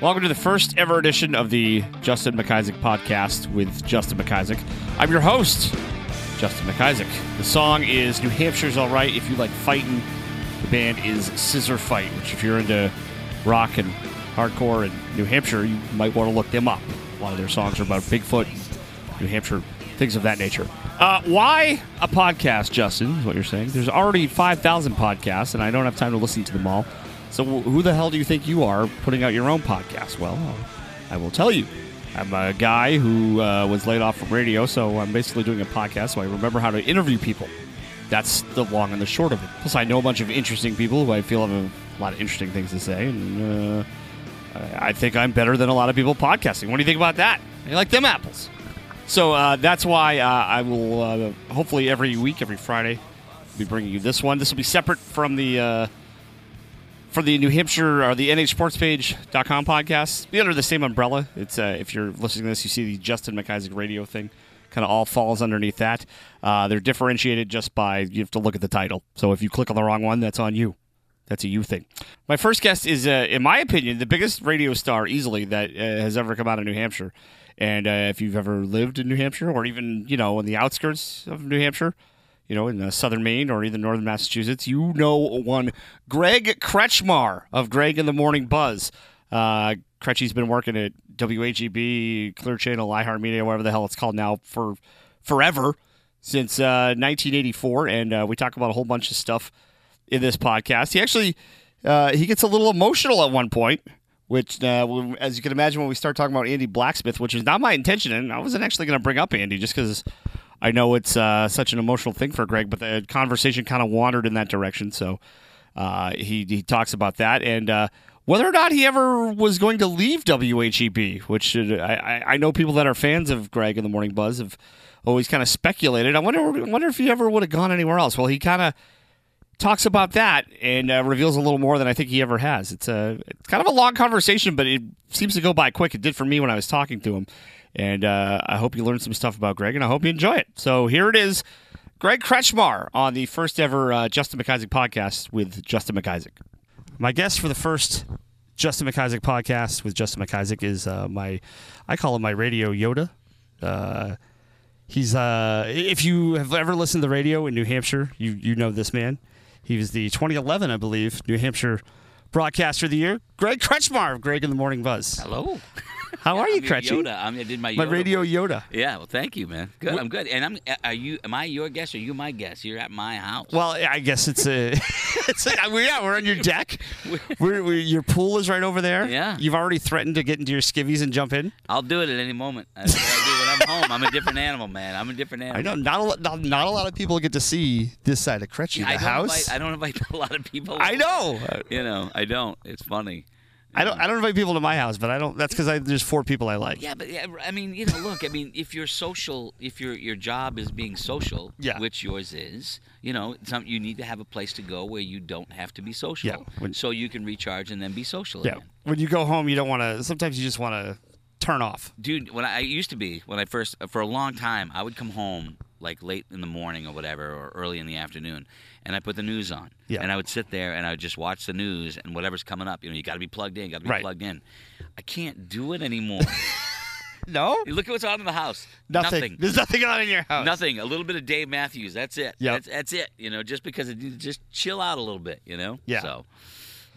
Welcome to the first ever edition of the Justin McIsaac podcast with Justin McIsaac. I'm your host, Justin McIsaac. The song is New Hampshire's All Right if you like fighting. The band is Scissorfight, which, if you're into rock and hardcore in New Hampshire, you might want to look them up. A lot of their songs are about Bigfoot, New Hampshire, things of that nature. Uh, why a podcast, Justin, is what you're saying? There's already 5,000 podcasts, and I don't have time to listen to them all. So, who the hell do you think you are putting out your own podcast? Well, I will tell you. I'm a guy who uh, was laid off from radio, so I'm basically doing a podcast so I remember how to interview people. That's the long and the short of it. Plus, I know a bunch of interesting people who I feel have a lot of interesting things to say, and uh, I think I'm better than a lot of people podcasting. What do you think about that? You like them apples? So uh, that's why uh, I will uh, hopefully every week, every Friday, be bringing you this one. This will be separate from the uh, for the New Hampshire or the NHSportspage.com podcast. Be under the same umbrella. It's uh, if you're listening to this, you see the Justin McIsaac radio thing. Kind of all falls underneath that. Uh, they're differentiated just by you have to look at the title. So if you click on the wrong one, that's on you. That's a you thing. My first guest is, in my opinion, the biggest radio star easily that has ever come out of New Hampshire. And uh, if you've ever lived in New Hampshire or even, you know, in the outskirts of New Hampshire, you know, in uh, southern Maine or even northern Massachusetts, you know one Greg Kretschmar of Greg in the Morning Buzz. Uh, Kretchy's been working at WHEB, Clear Channel, iHeartMedia, whatever the hell it's called now, for forever since uh, 1984, and uh, we talk about a whole bunch of stuff in this podcast. He actually uh, he gets a little emotional at one point, which, uh, as you can imagine, when we start talking about Andy Blacksmith, which is not my intention, and I wasn't actually going to bring up Andy just because I know it's uh, such an emotional thing for Greg, but the conversation kind of wandered in that direction. So uh, he he talks about that and uh, whether or not he ever was going to leave WHEB, which uh, I, I- know people that are fans of Greg in the Morning Buzz have always kind of speculated. I wonder wonder if he ever would have gone anywhere else. Well, he kind of talks about that and uh, reveals a little more than I think he ever has. It's a it's kind of a long conversation, but it seems to go by quick. It did for me when I was talking to him, and uh, I hope you learned some stuff about Greg, and I hope you enjoy it. So here it is, Greg Kretschmar on the first ever uh, Justin McIsaac podcast with Justin McIsaac. My guest for the first Justin McIsaac podcast with Justin McIsaac is uh, my I call him my radio Yoda. Uh, He's uh, if you have ever listened to the radio in New Hampshire, you you know this man. He was the 2011, I believe, New Hampshire Broadcaster of the Year. Greg Kretschmar of Greg in the Morning Buzz. Hello. How are you, Kretchy? Yoda. I'm, I did my My radio voice. Yoda. Yeah. Well, thank you, man. Good. I'm good. And I'm. Uh, are you? Am I your guest or you my guest? You're at my house. Well, I guess it's a. it's a uh, we- yeah, we're on your deck. We're, we your pool is right over there. Yeah. You've already threatened to get into your skivvies and jump in. I'll do it at any moment. That's what I do when I'm home. I'm a different animal, man. I'm a different animal. I know not a lot, not, not a lot of people get to see this side of Kretchy, the I house. Invite, I don't invite a lot of people. I know. You know, I don't. It's funny. I don't. I don't invite people to my house, but I don't. That's because there's four people I like. Yeah, but yeah, I mean, you know, look, I mean, if you're social, if your your job is being social, Yeah. which yours is, you know, some you need to have a place to go where you don't have to be social, Yeah, when- so you can recharge and then be social Yeah. again. When you go home, you don't want to. Sometimes you just want to turn off. dude when I, I used to be when i first for a long time i would come home like late in the morning or whatever or early in the afternoon and i put the news on Yeah. and i would sit there and i would just watch the news and whatever's coming up you know you got to be plugged in got to be Right. plugged in i can't do it anymore No. You look at what's on in the house Nothing. nothing There's nothing on in your house. Nothing. A little bit of Dave Matthews. That's it. Yeah. That's, that's it. You know, just because it just chill out a little bit. You know. Yeah. So,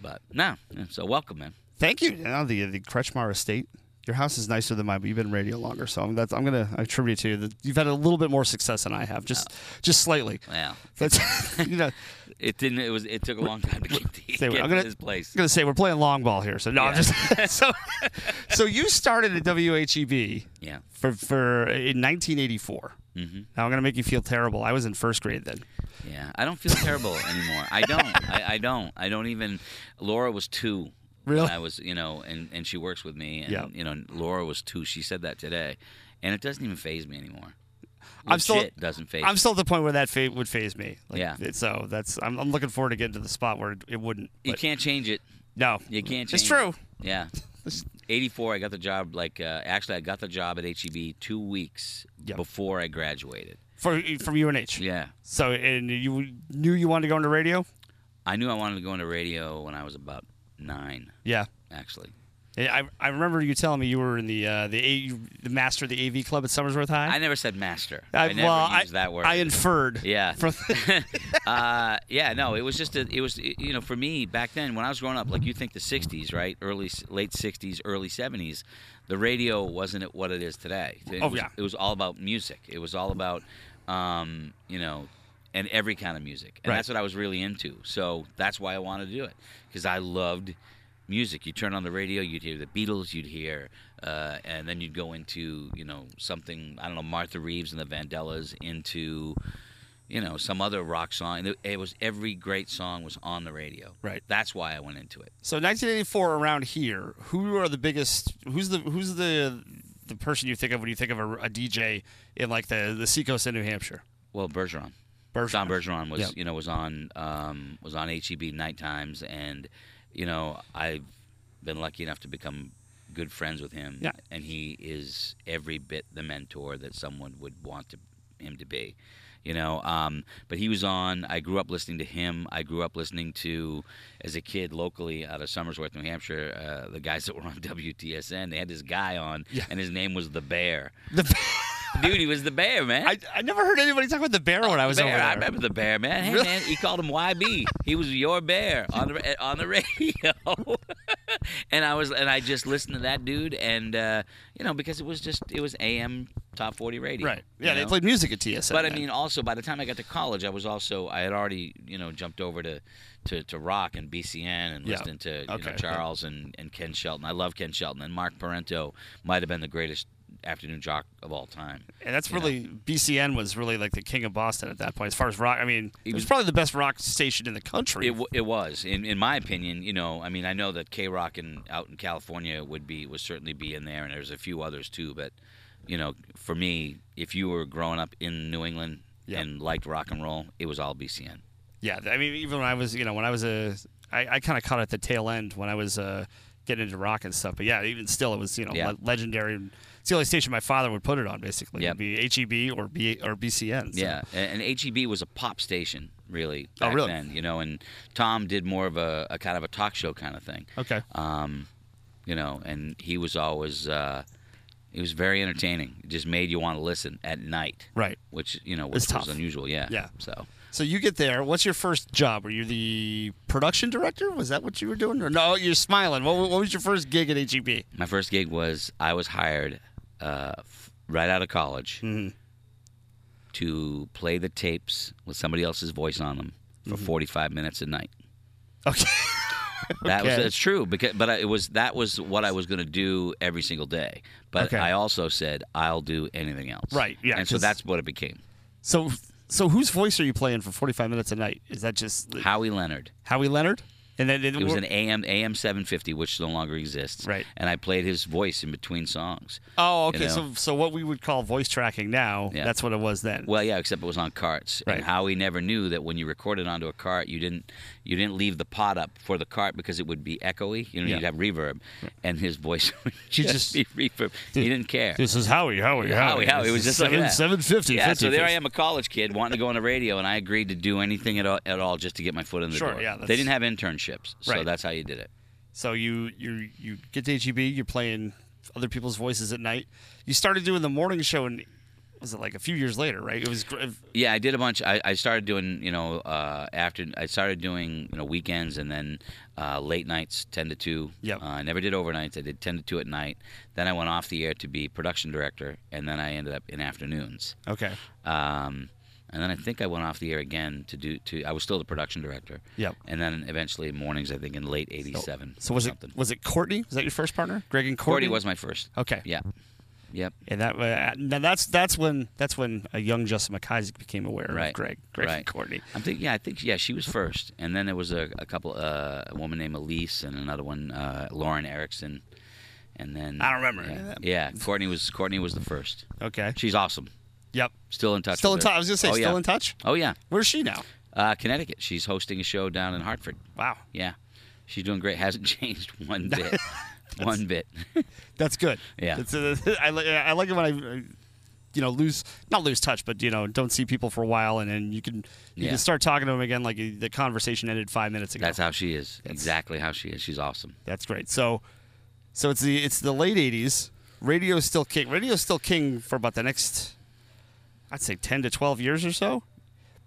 but no. So welcome, man. Thank you. Know, the the Kretschmar estate. Your house is nicer than mine, but you've been in radio longer, so I'm, that's, I'm gonna attribute it to you that you've had a little bit more success than I have, just just slightly. Yeah, That's you know. it didn't. It was. It took a long time to get, to Say, get I'm gonna, this place. I'm gonna say we're playing long ball here, so no, I'm Yeah. just so. So you started at WHEB Yeah. for for in 1984. hmm Now I'm gonna make you feel terrible. I was in first grade then. Yeah, I don't feel terrible anymore. I don't. I, I don't. I don't even. Laura was two. Really? When I was, you know, and, and she works with me, and Yeah. you know, Laura was two. She said that today, and it doesn't even phase me anymore. I'm still- doesn't phase. I'm me. still at the point where that fate would phase me. Like, Yeah. it- So that's I'm, I'm looking forward to getting to the spot where it, wouldn't. You can't change it. no, You can't change. It's true. It. Yeah. 84, I got the job. Like, uh, actually, I got the job at HEB two weeks Yep. before I graduated. for from UNH. Yeah. So and you knew you wanted to go into radio. I knew I wanted to go into radio when I was about nine, Yeah. actually. I, I remember you telling me you were in the uh, the A, the master of the AV club at Somersworth High. I never said master. I, never well, used that word. I inferred. Yeah. From, uh, yeah, no, it was just a, it was you know for me back then when I was growing up, like you think the '60s, right? Early, late '60s, early '70s, the radio wasn't what it is today. It Oh, was, yeah. it was all about music. It was all about um, you know, and every kind of music, and Right. that's what I was really into. So that's why I wanted to do it because I loved music. You turn on the radio, you'd hear the Beatles, you'd hear, uh, and then you'd go into you know something I don't know Martha Reeves and the Vandellas into you know some other rock song. It, it was every great song was on the radio. Right. That's why I went into it. so 1984 around here, who are the biggest? Who's the who's the the person you think of when you think of a, a DJ in like the the seacoast in New Hampshire? Well, Bergeron. Bergeron. Tom Bergeron was Yep. you know was on um, was on HEB night times, and you know I've been lucky enough to become good friends with him. Yeah. and he is every bit the mentor that someone would want to, him to be. You know, um, but he was on. I grew up listening to him. I grew up listening to, as a kid, locally out of Somersworth, New Hampshire, uh, the guys that were on WTSN. They had this guy on, Yeah. and his name was the Bear. The, Dude, he was the Bear, man. I, I never heard anybody talk about the bear when I was bear. over there. I remember the bear, man. Hey, Really? man, he called him YB. He was your bear on the on the radio, and I was and I just listened to that dude, and uh, you know because it was just it was AM top forty radio, Right. Yeah, they know? played music at TSN. But I mean, also by the time I got to college, I was also I had already you know jumped over to to, to rock and BCN and Yeah. listening to you Okay. know Charles and, and Ken Shelton. I love Ken Shelton and Mark Parenteau might have been the greatest afternoon jock of all time. and that's you know. really BCN was really like the king of Boston at that point as far as rock. I mean, it was was- probably the best rock station in the country. It, w- it was, in, in my opinion. You know, I mean, I know that K Rock and out in California would be would certainly be in there, and there's a few others too. But you know, for me, if you were growing up in New England Yeah. and liked rock and roll, it was all BCN. Yeah, I mean, even when I was, you know, when I was a, I, I kind of caught it at the tail end when I was uh, getting into rock and stuff. But yeah, even still, it was, you know, Yeah. le- legendary. It's the only station my father would put it on, basically. Yep. It'd be HEB or B or BCN. so- Yeah, and, HEB was a pop station, really. Oh, really? Then, you know, and Tom did more of a, a kind of a talk show kind of thing. Okay. Um, you know, and he was always uh, he was very entertaining. It just made you want to listen at night, Right. which you know It's which was tough. unusual. Yeah. Yeah. So. So you get there. What's your first job? Were you the production director? Was that what you were doing? Or no, you're smiling. What, what was your first gig at E HEB? My first gig was I was hired uh, f- right out of college Mhm. to play the tapes with somebody else's voice on them for Mm-hmm. 45 minutes a night. Okay. That was Okay. it's true because but I- it was that was what I was going to do every single day. But Okay. I also said I'll do anything else. Right, yeah, And so that's what it became. So, so whose voice are you playing for 45 minutes a night? Is that just Howie Leonard. Howie Leonard? And then It was an AM AM 750, which no longer exists. Right. And I played his voice in between songs. Oh, okay. you know. So, so what we would call voice tracking now, Yeah. that's what it was then. Well, yeah, except it was on carts. Right. And Howie never knew that when you recorded onto a cart, you didn't you didn't leave the pot up for the cart because it would be echoey. You know, Yeah. you'd have reverb, and his voice would He just, just- be reverb. He didn't care. This is Howie, Howie, Howie. Howie, Howie. It was just seven, that. 750. Yeah, 50, so there I am, a college kid wanting to go on the radio, and I agreed to do anything at all, at all just to get my foot in the Sure, door. yeah, they didn't have internships, so Right. that's how you did it. So you you you get to HEB, you're playing other people's voices at night. You started doing the morning show, and was it like a few years later, right? It was Yeah, I did a bunch. I, I started doing, you know, uh, after I started doing, you know, weekends and then uh, late nights, ten to two. Yep. Uh, I never did overnights. I did ten to two at night. Then I went off the air to be production director, and then I ended up in afternoons. okay. Um, and then I think I went off the air again to do. To I was still the production director. Yep. And then eventually mornings. I think in late '87. So was or it was it Courtney? Was that your first partner, Greg and Cordy Courtney? was my first. okay. Yeah. Yep. And that uh, now that's that's when that's when a young Justin McIsaac became aware of Right. Greg, Greg and Right. Courtney. I'm thinking, yeah, I think, yeah, she was first, and then there was a, a couple, uh, a woman named Elise, and another one, uh, Lauren Erickson, and then I don't remember Yeah, yeah, Courtney was Courtney was the first. Okay. She's awesome. Yep. Still in touch. Still in touch. I was gonna say oh, still yeah. in touch. Oh yeah, Where's she now? uh, Connecticut. She's hosting a show down in Hartford. Wow. Yeah, she's doing great. Hasn't changed one bit. one bit. That's good. Yeah. Uh, I, li- I like it when I. uh, you know lose not lose touch, but you know don't see people for a while, and then you can you Yeah. can start talking to them again like the conversation ended five minutes ago. That's how she is. exactly how she is. She's awesome. That's great. So, so it's the it's the late '80s. Radio's still king. Radio's still king for about the next, I'd say, ten to twelve years or so.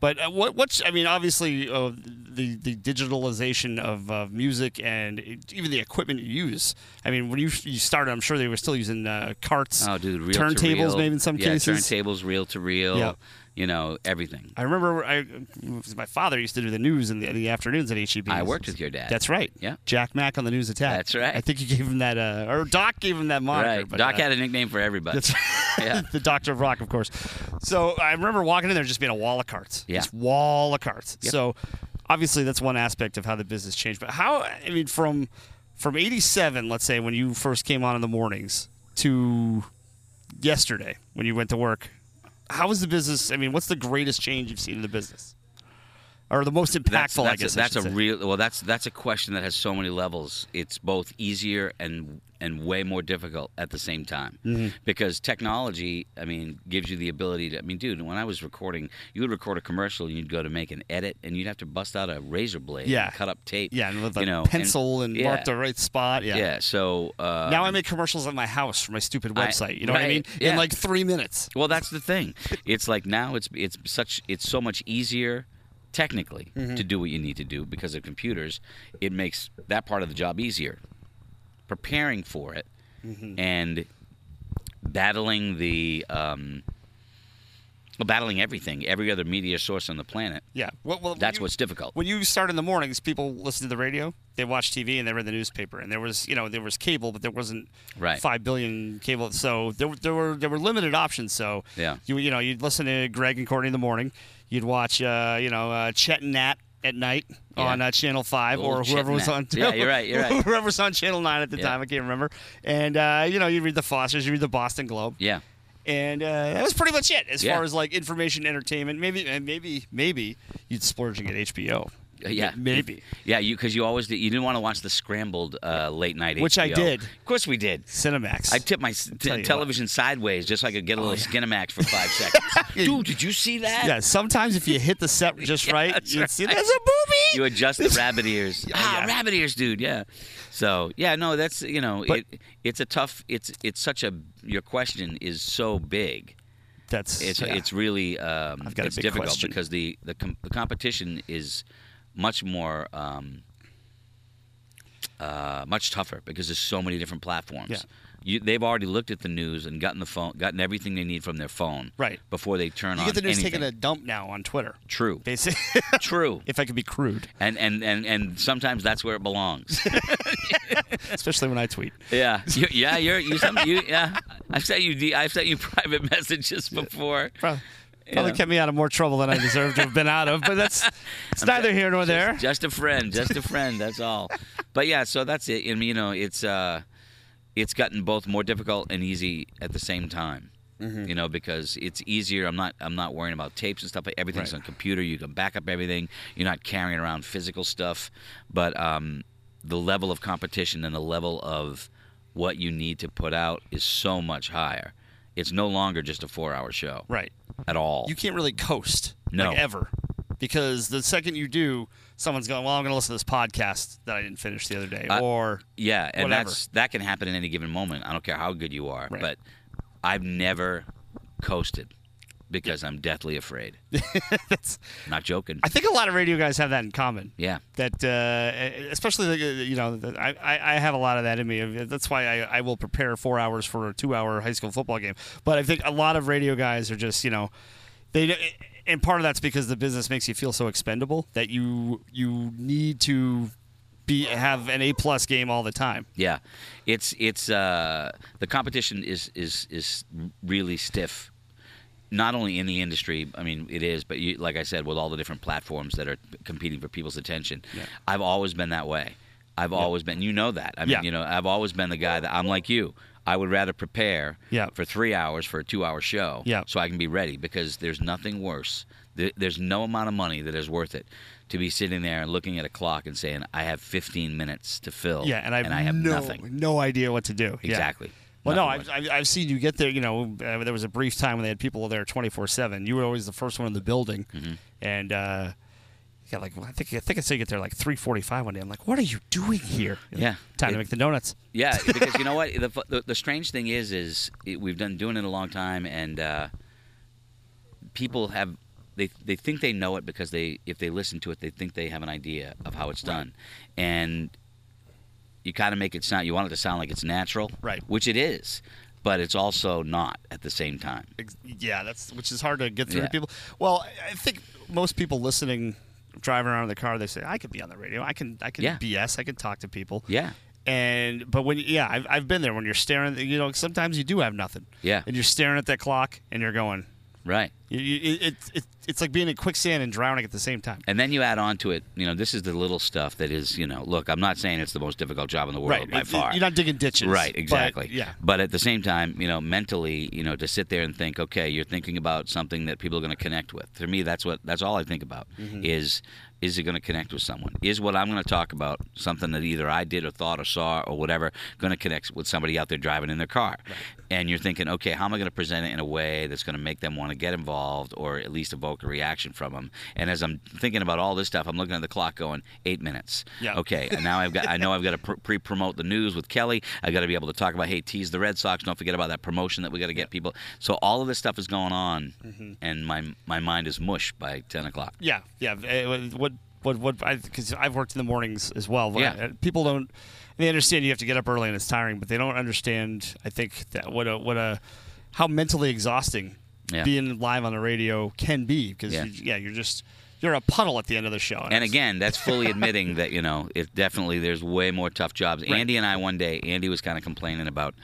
But uh, what what's I mean, obviously, uh, the the digitalization of uh, music and it, even the equipment you use. I mean, when you you started, I'm sure they were still using uh, carts, Oh, dude, turntables, maybe in some yeah, cases. turntables, reel to reel. You know everything. I remember I, my father used to do the news in the, the afternoons at HEB. I worked with your dad. That's right. Yeah. Jack Mack on the News Attack. That's right. I think you gave him that, uh, or Doc gave him that moniker. right. But, Doc uh, had a nickname for everybody. That's Yeah. the Doctor of Rock, of course. So I remember walking in there just being a wall of carts. Yeah. Just wall of carts. Yep. So obviously that's one aspect of how the business changed. But how I mean from from eighty seven, let's say, when you first came on in the mornings to yesterday when you went to work, how was the business I mean, what's the greatest change you've seen in the business? Or the most impactful, that's, I guess. A, I that's should a say. real. Well, that's that's a question that has so many levels. It's both easier and and way more difficult at the same time Mm-hmm. because technology. I mean, gives you the ability to. I mean, dude, when I was recording, you would record a commercial, and you'd go to make an edit, and you'd have to bust out a razor blade, Yeah. and cut up tape, Yeah, and with a you know, pencil and, yeah. mark the right spot. Yeah. Yeah. So uh, Now I make commercials at my house for my stupid I- website. you know what I mean? yeah. In like three minutes. Well, that's the thing. It's like now it's it's such it's so much easier technically Mm-hmm. to do what you need to do because of computers. It makes that part of the job easier. Preparing for it Mm-hmm. and battling the um, well, battling everything, every other media source on the planet. Yeah. Well, well, That's you- what's difficult. when you start in the mornings, people listen to the radio, they watch TV, and they read the newspaper. And there was, you know, there was cable, but there wasn't Right. five billion cable. So there, were- there were there were limited options. So Yeah. you you know you'd listen to Greg and Courtney in the morning, you'd watch uh, you know uh, Chet and Nat at night Yeah. on uh, Channel Five Old or whoever was on. Yeah, you're right, you're right. whoever was on Channel Nine at the Yeah. time, I can't remember. And uh, you know you read the Fosters, you read the Boston Globe Yeah. and uh, that was pretty much it as Yeah. far as like information, entertainment. Maybe, maybe, maybe you'd splurge and get HBO. Yeah, maybe. Yeah, you because you always did, you didn't want to watch the scrambled uh, late night, Which I did. Of course, we did. Cinemax. I tipped my t- you television sideways just so I could get a little yeah. Skinamax for five seconds. Dude, did you see that? yeah, sometimes if you hit the set just Yeah, right, you'd right. see there's a booby. You adjust the rabbit ears. ah, yeah. rabbit ears, dude. Yeah. So yeah, no, that's you know, But- it, it's a tough. It's it's such a. Your question is so big. That's It's yeah. it's really um, I've got a it's big difficult question. because the the, com- the competition is much more. Um, uh, much tougher because there's so many different platforms. Yeah. You, they've already looked at the news and gotten the phone, gotten everything they need from their phone, Right. Before they turn you on You get the news anything. taking a dump now on Twitter. True, Basically, true, if I could be crude, and and and and sometimes that's where it belongs. especially when I tweet. yeah, you, yeah, you're you, some, you yeah. I've sent you I've sent you private messages before. Probably, probably kept me out of more trouble than I deserve to have been out of. But that's it's neither here nor there. Just a friend, just a friend. That's all. But yeah, so that's it. And you know, it's uh, it's gotten both more difficult and easy at the same time. Mm-hmm. You know, because it's easier. I'm not. I'm not worrying about tapes and stuff. Everything's Right. on computer. You can back up everything. You're not carrying around physical stuff. But um, the level of competition and the level of what you need to put out is so much higher. It's no longer just a four-hour show Right. At all. You can't really coast. No. Like ever. Because the second you do, someone's going, well, I'm going to listen to this podcast that I didn't finish the other day. I- or, Yeah, and Whatever. that's that can happen in any given moment. I don't care how good you are, Right. but I've never coasted because I'm deathly afraid. that's, Not joking. I think a lot of radio guys have that in common. yeah, That, uh, especially, uh, you know, I, I I have a lot of that in me. That's why I, I will prepare four hours for a two hour high school football game. But I think a lot of radio guys are just, you know, they, and part of that's because the business makes you feel so expendable that you you need to be have an A plus game all the time. yeah. It's it's uh, the competition is is is really stiff. Not only in the industry, I mean it is, but you, like I said, with all the different platforms that are competing for people's attention, Yeah. I've always been that way. I've always been. You know that. I mean, Yeah. you know, I've always been the guy that I'm like you. I would rather prepare Yeah. for three hours for a two-hour show, Yeah. so I can be ready because there's nothing worse. There's no amount of money that is worth it to be sitting there and looking at a clock and saying, "I have 15 minutes to fill." Yeah, and I have, have no, nothing. no idea what to do. Yeah. Exactly. Well, no, I've. I've, I've seen you get there. You know, uh, there was a brief time when they had people there 24 7. You were always the first one in the building. Mm-hmm. And, uh, yeah, like I think I think I saw you get there like 3:45 one day. I'm like, what are you doing here? Yeah. time It- to make the donuts. Yeah, because you know what? The, the the strange thing is, is it, we've done doing it a long time, and uh, people have they they think they know it because they if they listen to it, they think they have an idea of how it's done, and you kind of make it sound. You want it to sound like it's natural, Right. Which it is, but it's also not at the same time. Yeah, that's which is hard to get through Yeah. to people. Well, I- think most people listening, driving around in the car, they say, "I could be on the radio. I can, I can Yeah. BS. I can talk to people." Yeah, And but when yeah, I've, I've been there when you're staring. You know, sometimes you do have nothing. Yeah. And you're staring at that clock, and you're going. Right. You, you, it, it, it's like being in quicksand and drowning at the same time. And then you add on to it, you know, this is the little stuff that is, you know, look, I'm not saying it's the most difficult job in the world by It's- far. You're not digging ditches. Right, but, exactly. yeah. But at the same time, you know, mentally, you know, to sit there and think, okay, you're thinking about something that people are going to connect with. For me, that's what that's all I think about Mm-hmm. is is it going to connect with someone? Is what I'm going to talk about something that either I did or thought or saw or whatever going to connect with somebody out there driving in their car? And you're thinking, okay, how am I going to present it in a way that's going to make them want to get involved or at least evoke a reaction from them? And as I'm thinking about all this stuff, I'm looking at the clock, going eight minutes. Yeah. Okay, and now I've got I know I've got to pre-promote the news with Kelly. I've got to be able to talk about hey, tease the Red Sox. Don't forget about that promotion that we got to get people. So all of this stuff is going on, Mm-hmm. and my my mind is mush by ten o'clock. Yeah, yeah. Uh, What, what, what? Because I've worked in the mornings as well. Yeah. People don't. They understand you have to get up early and it's tiring, but they don't understand. I think that what a what a how mentally exhausting Yeah. being live on the radio can be. Because Yeah. yeah. you're just you're a puddle at the end of the show. And it's- again, that's fully admitting that you know it definitely there's way more tough jobs. Right. Andy and I one day, Andy was kind of complaining about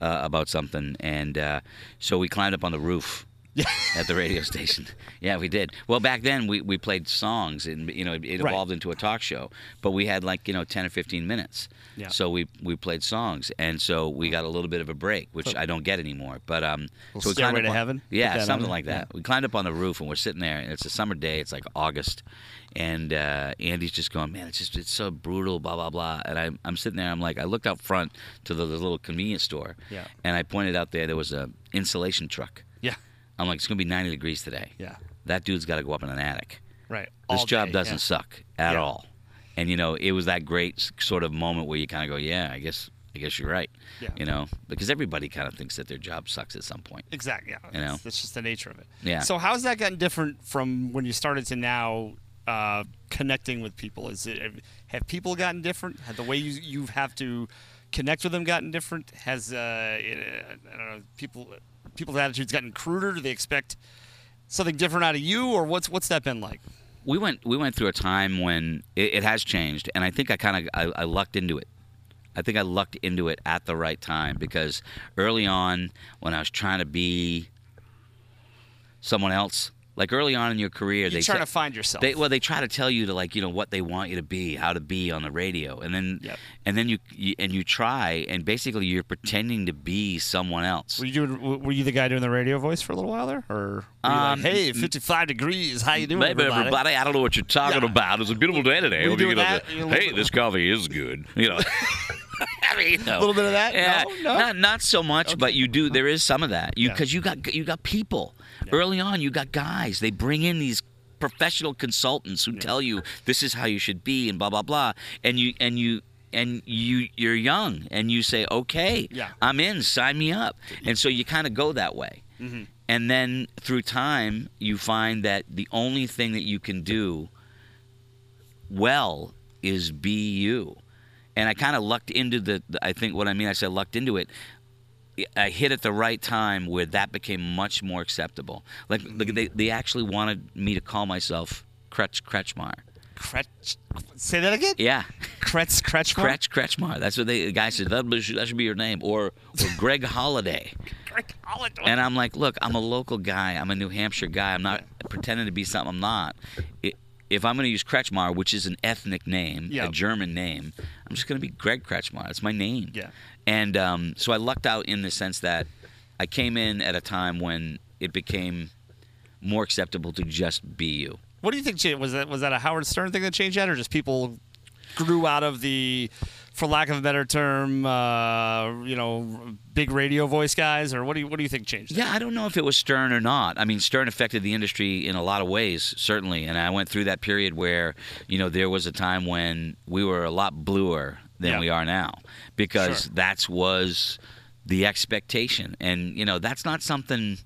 uh, about something, and uh, so we climbed up on the roof. at the radio station. Yeah, we did. Well, back then we, we played songs, and you know it, it Right. evolved into a talk show. But we had like you know ten or fifteen minutes. Yeah. So we we played songs, and so we got a little bit of a break, which So- I don't get anymore. But um, so we climbed to on- Heaven? Yeah, something like that. Yeah. We climbed up on the roof, and we're sitting there, and it's a summer day. It's like August, and uh, Andy's just going, man, it's just it's so brutal, blah blah blah. And I'm I'm sitting there, I'm like, I looked out front to the, the little convenience store, Yeah. and I pointed out there there was a insulation truck. Yeah, I'm like, it's gonna be 90 degrees today. yeah, That dude's got to go up in an attic. right. This All job day, doesn't yeah. suck at Yeah. all. And you know, it was that great sort of moment where you kind of go, yeah, I guess I guess you're right. Yeah. You know, because everybody kind of thinks that their job sucks at some point. Exactly. Yeah, You know? that's, that's just the nature of it. Yeah. So how's that gotten different from when you started to now? Uh, connecting with people is it have people gotten different? Have the way you you have to connect with them gotten different? Has uh, it, I don't know people people's attitudes gotten cruder? Do they expect something different out of you, or what's what's that been like? we went we went through a time when it, it has changed, and I think I kind of I, I lucked into it. I think I lucked into it at the right time because early on, when I was trying to be someone else, like early on in your career, You're they trying to find yourself. They, well, they try to tell you to like you know what they want you to be, how to be on the radio, and then Yep. and then you, you and you try, and basically you're pretending to be someone else. were you doing? Were you the guy doing the radio voice for a little while there, or Um, like, hey, 55 degrees, how you doing, Maybe everybody? I don't know what you're talking Yeah. about. It's a beautiful day today. Were you Hope you doing get up that? there. Know, a Hey, this coffee is good. You know. No. A little bit of that? Yeah, No? No? not not so much, but you do. There is some of that. You Yeah. because you got you got people early on. You got guys. They bring in these professional consultants who tell you this is how you should be and blah blah blah. And you and you and you you're young and you say okay, Yeah. I'm in. Sign me up. And so you kind of go that way. Mm-hmm. And then through time, you find that the only thing that you can do well is be you. And I kind of lucked into the, I think what I mean, I said lucked into it. I hit at the right time where that became much more acceptable. Like like, they, mm. they actually wanted me to call myself Kretsch Kretschmar. Kretsch, say that again. Yeah, Kretz Kretschmar. Kretsch Kretschmar. That's what they, the guy said. That should, that should be your name. Or, or Greg Holiday. Greg Holiday. And I'm like, look, I'm a local guy. I'm a New Hampshire guy. I'm not pretending to be something I'm not. I if I'm going to use Kretschmar, which is an ethnic name, Yeah. a German name, I'm just going to be Greg Kretschmar. That's my name. Yeah. And um, so I lucked out in the sense that I came in at a time when it became more acceptable to just be you. What do you think? Was that was that a Howard Stern thing that changed that, or just people grew out of the for lack of a better term, uh, you know, big radio voice guys, or what do you what do you think changed? Yeah, I don't know if it was Stern or not. I mean, Stern affected the industry in a lot of ways, certainly. And I went through that period where, you know, there was a time when we were a lot bluer than Yeah. we are now because Sure. that's was the expectation. And, you know, that's not something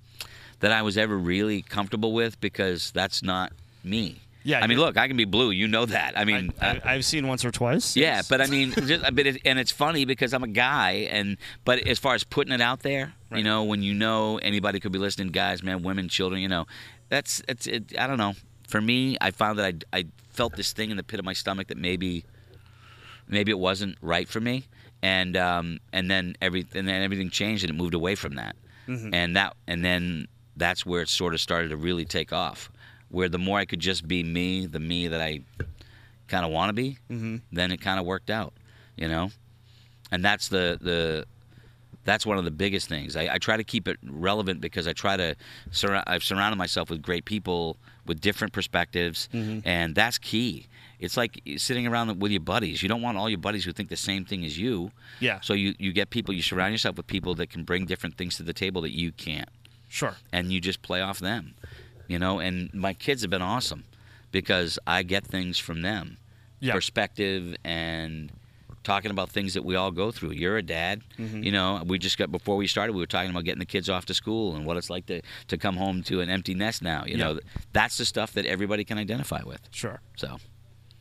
that I was ever really comfortable with because that's not me. Yeah, I mean, look, I can be blue. You know that. I mean, uh, I, I, I've seen once or twice. yeah, Yes. but I mean, just, but it, and it's funny because I'm a guy, and but as far as putting it out there, Right. you know, when you know anybody could be listening, guys, man, women, children, you know, that's it's it, I don't know. For me, I found that I I felt this thing in the pit of my stomach that maybe maybe it wasn't right for me, and um and then every and then everything changed and it moved away from that, Mm-hmm. and that and then that's where it sort of started to really take off. Where the more I could just be me, the me that I kind of want to be, Mm-hmm. then it kind of worked out, you know. And that's the the that's one of the biggest things. I, I try to keep it relevant because I try to surround. I've surrounded myself with great people with different perspectives, Mm-hmm. and that's key. It's like sitting around with your buddies. You don't want all your buddies who think the same thing as you. Yeah. So you you get people. You surround yourself with people that can bring different things to the table that you can't Sure. and you just play off them, you know. And my kids have been awesome because I get things from them, Yeah. perspective and talking about things that we all go through. You're a dad, Mm-hmm. you know. We just got before we started, we were talking about getting the kids off to school and what it's like to to come home to an empty nest now. You Yeah. know, that's the stuff that everybody can identify with. Sure. So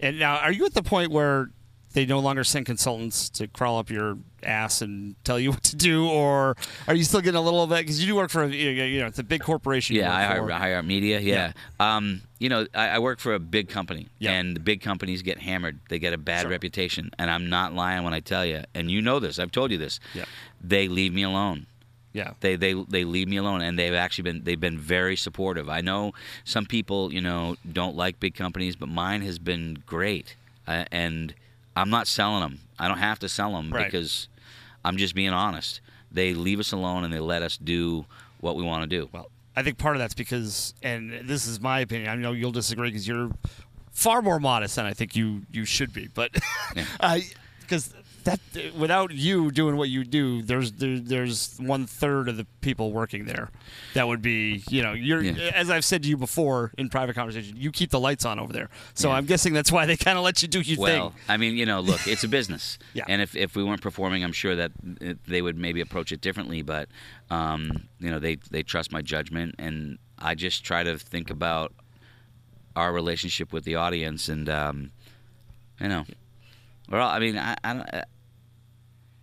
And now, are you at the point where they no longer send consultants to crawl up your ass and tell you what to do, or are you still getting a little of that? Because you do work for, a, you know, it's a big corporation. Yeah, I hire, I hire media. Yeah. Um, you know, I, I work for a big company, Yeah. and the big companies get hammered. They get a bad Sure. reputation, and I'm not lying when I tell you. And you know this. I've told you this. Yeah. They leave me alone. Yeah. They they they leave me alone, and they've actually been they've been very supportive. I know some people, you know, don't like big companies, but mine has been great, uh, and I'm not selling them. I don't have to sell them Right. because I'm just being honest. They leave us alone, and they let us do what we want to do. Well, I think part of that's because, and this is my opinion. I know you'll disagree because you're far more modest than I think you you should be, but because that without you doing what you do, there's there, there's one third of the people working there that would be you know you're Yeah. as I've said to you before in private conversation, you keep the lights on over there. So Yeah. I'm guessing that's why they kind of let you do your Well, thing. I mean, you know, look, it's a business. Yeah. And if, if we weren't performing, I'm sure that they would maybe approach it differently. But, um, you know, they, they trust my judgment. And I just try to think about our relationship with the audience. And, um, you know, well, I mean, I, I don't. Uh,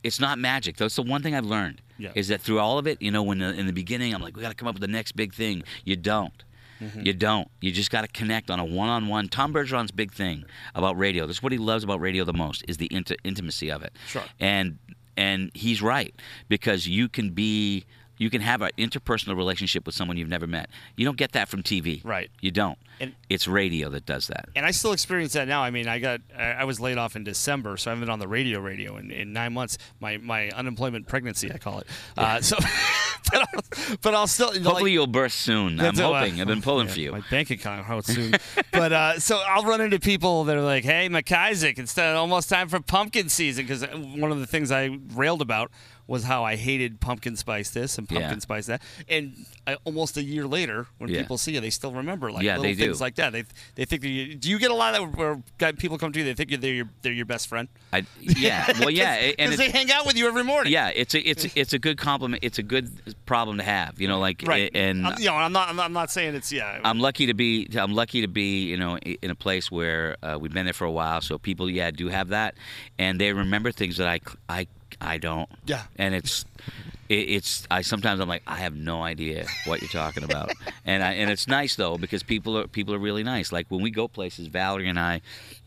it's not magic. That's the one thing I've learned. Yeah. Is that through all of it, you know, when the, in the beginning I'm like, we got to come up with the next big thing. You don't. Mm-hmm. You don't. You just got to connect on a one-on-one. Tom Bergeron's big thing about radio. That's what he loves about radio the most is the inti- intimacy of it. Sure. And and he's right because you can be you can have an interpersonal relationship with someone you've never met. You don't get that from TV. Right. You don't. And- it's radio that does that. and I still experience that now. I mean, I got I was laid off in December, so I haven't been on the radio radio in, in nine months. My my unemployment pregnancy, I call it. Uh, so, but I'll, but I'll still Hopefully like, you'll burst soon. I'm That's- uh, hoping. I've been pulling yeah, for you. My bank account how soon. but uh, so I'll run into people that are like, "Hey, McIsaac, it's uh, almost time for pumpkin season." Because one of the things I railed about was how I hated pumpkin spice this and pumpkin Yeah. spice that. And I, almost a year later, when Yeah. people see you, they still remember like Yeah, little they do. Things like that. They they think that you, do you get a lot of where people come to you? They think you're they're your they're your best friend. I, yeah. Well, yeah. and because they hang out with you every morning. yeah, it's a it's it's a good compliment. It's a good problem to have. You know, like right. and I'm, you know, I'm not, I'm not saying it's yeah. I'm lucky to be. I'm lucky to be. You know, in a place where uh, we've been there for a while. So people, yeah, do have that, and they remember things that I, I, I don't. Yeah. And it's, it, it's. I sometimes I'm like, I have no idea what you're talking about, and I, and it's nice though because people are people are really nice. Like when we go places, Valerie and I,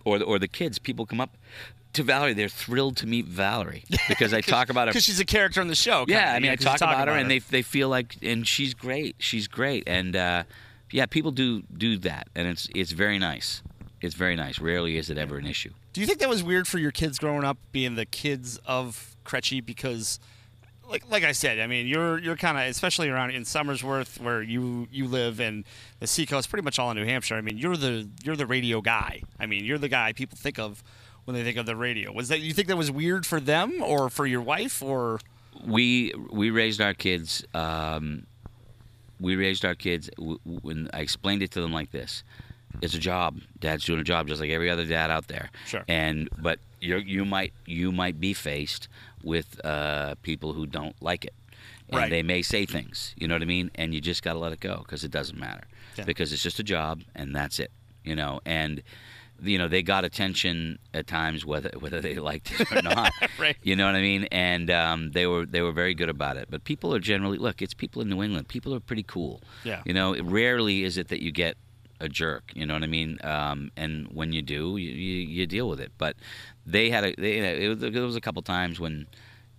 or the, or the kids, people come up. To Valerie, they're thrilled to meet Valerie because I talk about her because she's a character on the show. yeah, I mean, know, I you talk, about, her, and they they feel like, and she's great. She's great, and uh, yeah, people do do that, and it's it's very nice. It's very nice. Rarely is it ever an issue. Do you think that was weird for your kids growing up, being the kids of Kretchy? Because, like, like I said, I mean, you're you're kind of, especially around in Somersworth, where you you live, and the Seacoast, pretty much all in New Hampshire. I mean, you're the you're the radio guy. I mean, you're the guy people think of when they think of the radio. Was that you think that was weird for them or for your wife or we we raised our kids. Um, we raised our kids when I explained it to them like this: it's a job. Dad's doing a job just like every other dad out there. Sure. And but you you might you might be faced with uh, people who don't like it, and Right. they may say things. You know what I mean? And you just got to let it go because it doesn't matter Yeah. because it's just a job and that's it. You know and. You know they got attention at times, whether whether they liked it or not. Right. You know what I mean? And um, they were they were very good about it. But people are generally look. It's people in New England. People are pretty cool. Yeah. You know, rarely is it that you get a jerk. You know what I mean? Um, and when you do, you, you, you deal with it. But they had a they, it, was, there was a couple times when.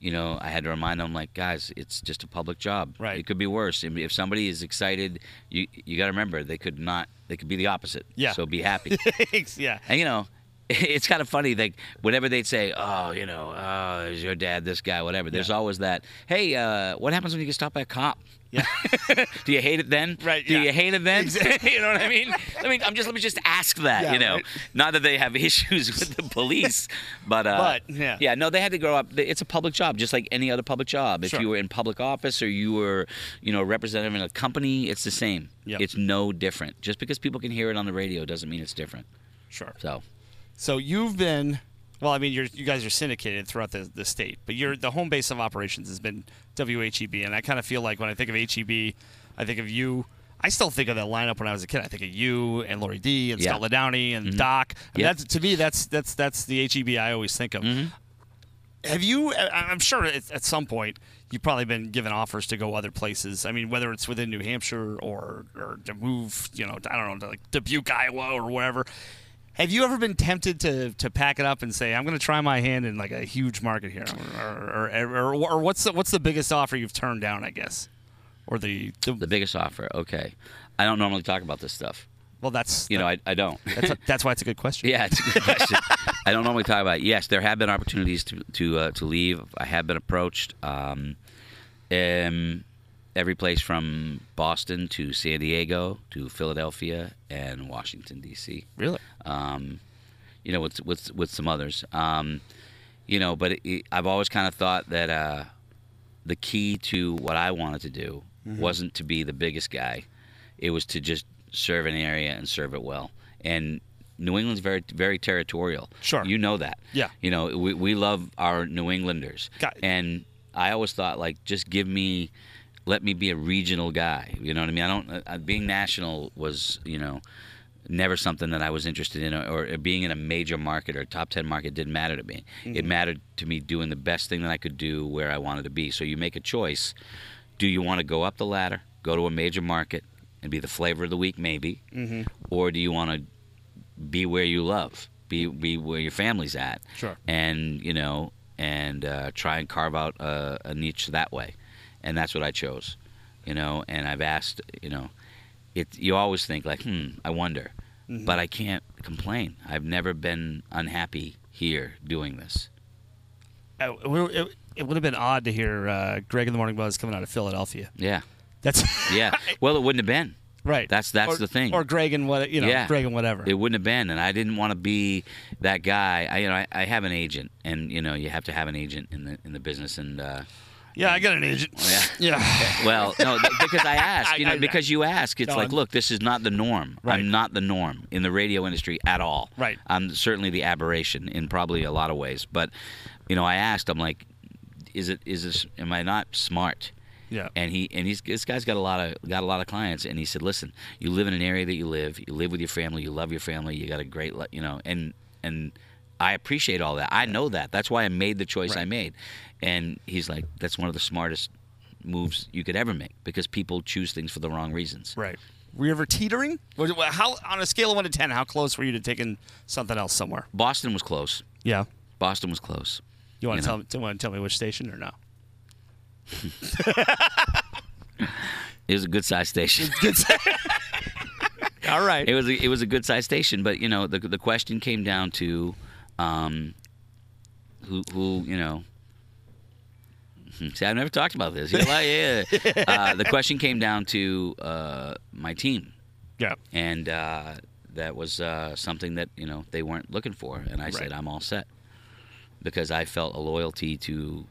You know, I had to remind them, like, guys, it's just a public job. Right. It could be worse. If- If somebody is excited, you you got to remember they could not. They could be the opposite. Yeah. So be happy. yeah. And you know, it's kind of funny. Like whenever they'd say, "Oh, you know, oh, is your dad this guy?" Whatever. There's Yeah. always that. Hey, uh, what happens when you get stopped by a cop? Yeah. Do you hate it then? Right, Do yeah. you hate it then? Exactly. you know what I mean? I mean, I'm just let me just ask that. Yeah, you know, right. not that they have issues with the police, but uh, But, yeah. yeah. No, they had to grow up. It's a public job, just like any other public job. If you were in public office or you were, you know, a representative in a company, it's the same. Yep. It's no different. Just because people can hear it on the radio doesn't mean it's different. Sure. So. So you've been well, I mean, you're, you guys are syndicated throughout the, the state, but you're the home base of operations has been WHEB, and I kind of feel like when I think of HEB, I think of you. I still think of that lineup when I was a kid. I think of you and Lori D and Yeah. Scott Ladowney and mm-hmm. Doc. I mean, Yep. that's, to me, that's that's that's the HEB I always think of. Mm-hmm. Have you? I'm sure at, at some point you've probably been given offers to go other places. I mean, whether it's within New Hampshire or or to move, you know, I don't know, to like Dubuque, Iowa, or wherever. Have you ever been tempted to to pack it up and say, "I'm going to try my hand in like a huge market here," or or, or, or, or what's the, what's the biggest offer you've turned down? I guess, or the, the, The biggest offer. Okay. I don't normally talk about this stuff. well, that's You know, I, I don't. that's, that's why it's a good question. yeah, it's a good question. I don't normally talk about it. Yes, there have been opportunities to to, uh, to leave. I have been approached. Um, um, every place from Boston to San Diego to Philadelphia and Washington D.C. really. um, you know, with with with some others. Um, you know, but it, it- I've always kind of thought that uh, the key to what I wanted to do wasn't to be the biggest guy; it was to just serve an area and serve it well. And New England's very very territorial. Sure. you know that. Yeah. You know, we we love our New Englanders, Got- and I always thought like just give me. Let me be a regional guy. You know what I mean? I don't. Uh, being national was, you know, never something that I was interested in, or, or being in a major market or top 10 market didn't matter to me. It mattered to me doing the best thing that I could do where I wanted to be. So you make a choice. Do you want to go up the ladder, go to a major market, and be the flavor of the week, maybe? Mm-hmm. Or do you want to be where you love, be, be where your family's at? Sure. And, you know, and uh, try and carve out a, a niche that way. And that's what I chose, you know, and I've asked, you know, it you always think like, hmm, I wonder, but I can't complain. I've never been unhappy here doing this. Uh, it, would- it, it would have been odd to hear uh, Greg in the Morning Buzz coming out of Philadelphia. Yeah, That's yeah. well, it wouldn't have been. right. That's that's or, the thing. Or Greg and what you know, Yeah. Greg and whatever. It wouldn't have been, and I didn't want to be that guy. I, you know, I, I have an agent, and you know, you have to have an agent in the in the business, and uh, yeah, I got an agent. yeah. Yeah. Well, no, because I ask, you know, because you ask, it's No, like, I'm- look, this is not the norm. Right. I'm not the norm in the radio industry at all. Right. I'm certainly the aberration in probably a lot of ways. But, you know, I asked, I'm like, is it, is this, am I not smart? Yeah. And he and he's this guy's got a lot of got a lot of clients, and he said, listen, you live in an area that you live, you live with your family, you love your family, you got a great, you know, and and I appreciate all that. I know that. That's why I made the choice I made. And he's like, that's one of the smartest moves you could ever make because people choose things for the wrong reasons. Right. Were you ever teetering? How on a scale of one to ten, how close were you to taking something else somewhere? Boston was close. Yeah. Boston was close. You want You to know. tell me? Do you want to tell me which station or no? It was a good size station. Good. All right. it was a, it was a good size station, but you know the the question came down to um, who who you know. See, I've never talked about this. Like, yeah. uh, the question came down to uh, my team, yeah. and uh, that was uh, something that you know they weren't looking for, and I said I'm all set because I felt a loyalty to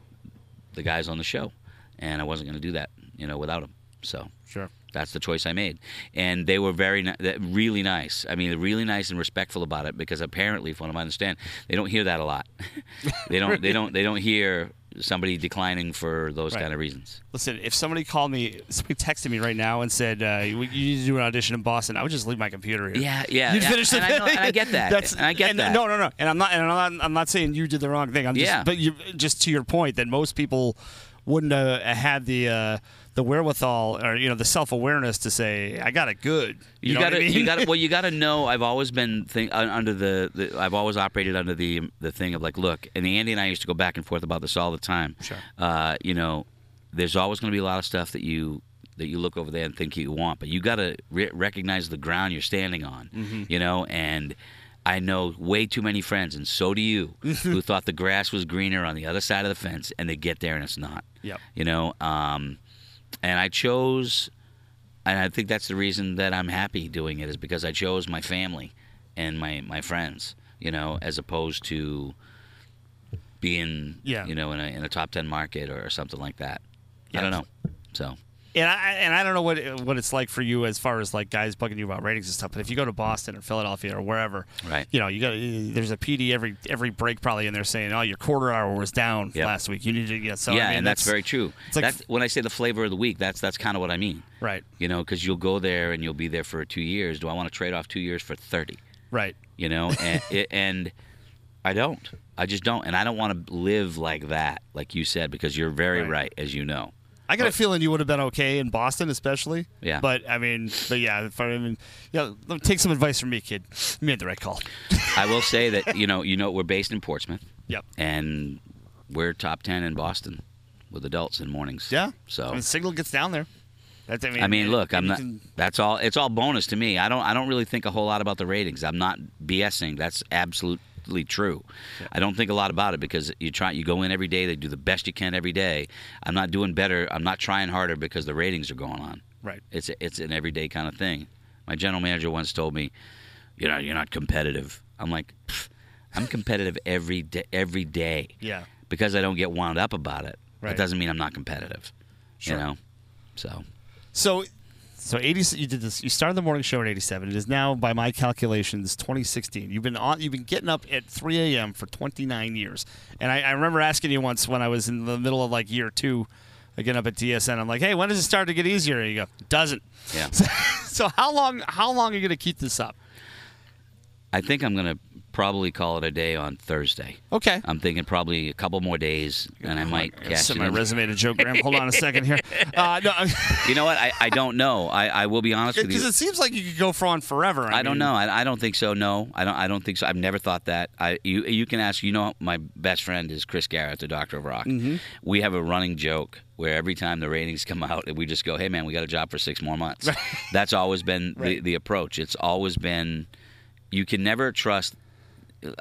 the guys on the show, and I wasn't going to do that, you know, without them. So Sure. That's the choice I made, and they were very, ni- really nice. I mean, really nice and respectful about it because apparently, from what I understand, they don't hear that a lot. they don't, they don't, they don't hear somebody declining for those Right. kind of reasons. Listen, if somebody called me, somebody texted me right now and said uh, you need to do an audition in Boston, I would just leave my computer here. Yeah, yeah, You'd yeah, finish the and I know- and I get that, That's, and I get that. No, no, no. And I'm not. And I'm not. I'm not saying you did the wrong thing. I'm just. Yeah. But you just to your point that most people wouldn't have had the uh, the wherewithal or you know the self awareness to say I got it good. You, You, know gotta, I mean? you gotta. Well, you gotta know. I've always been think, under the, the. I've always operated under the the thing of like, look, and Andy and I used to go back and forth about this all the time. Sure. Uh, you know, there's always going to be a lot of stuff that you that you look over there and think you want, but you gotta re- recognize the ground you're standing on. Mm-hmm. You know, and I know way too many friends, and so do you, who thought the grass was greener on the other side of the fence, and they get there and it's not. Yep. You know, um, and I chose and I think that's the reason that I'm happy doing it is because I chose my family and my my friends, you know, as opposed to being, Yeah. you know, in a in a top ten market or something like that. Yeah. I don't know. So And I and I don't know what what it's like for you as far as like guys bugging you about ratings and stuff. But if you go to Boston or Philadelphia or wherever, Right. You know, you got there's a PD every every break probably in there saying, "Oh, your quarter hour was down Yep. last week. You need to get so." yeah, I mean, and that's, very true. it's like- that's when I say the flavor of the week. That's that's kind of what I mean. right, You know, because you'll go there and you'll be there for two years. Do I want to trade off two years for thirty? right. you know and it, and i don't i just don't and i don't want to live like that like you said because you're very Right. right, as you know I got a feeling you would have been okay in Boston, especially. Yeah. But I mean, but yeah, if I mean, yeah, let me take some advice from me, kid. You made the right call. i will say that you know you know we're based in portsmouth Yep. and we're top 10 in boston with adults in mornings Yeah. so I mean, Signal gets down there. That's, I mean, I mean, look, I'm not. can- That's all. It's all bonus to me. I don't. I don't really think a whole lot about the ratings. I'm not BSing. That's true. I don't think a lot about it because you try. You go in every day. They do the best you can every day. I'm not doing better. I'm not trying harder because the ratings are going on. right. It's it's an everyday kind of thing. My general manager once told me, "You know, you're not competitive." I'm like, I'm competitive every day. Every day. Yeah. Because I don't get wound up about it. Right. That doesn't mean I'm not competitive. Sure. You know. So So, so eighty. You did this. You started the morning show in '87. It is now, by my calculations, 2016. You've been on. You've been getting up at 3 a.m. for 29 years. And I, I remember asking you once when I was in the middle of like year two, uh, again up at DSN. I'm like, hey, when does it start to get easier? And you go, doesn't. yeah. So how long? How long are you going to keep this up? I think I'm gonna probably call it a day on Thursday. Okay. I'm thinking probably a couple more days, and I might I'm cash Send my in. resume to Joe Graham. Hold on a second here. Uh, no, You know what? I, I don't know. I, I will be honest with you because it seems like you could go for on forever. I, I don't mean, know. I, I don't think so. No, I don't. I don't think so. I've never thought that. I you you can ask. You know, my best friend is Chris Garrett, the Doctor of Rock. Mm-hmm. We have a running joke where every time the ratings come out, we just go, "Hey man, we got a job for six more months." That's always been the, the approach. It's always been. You can never trust.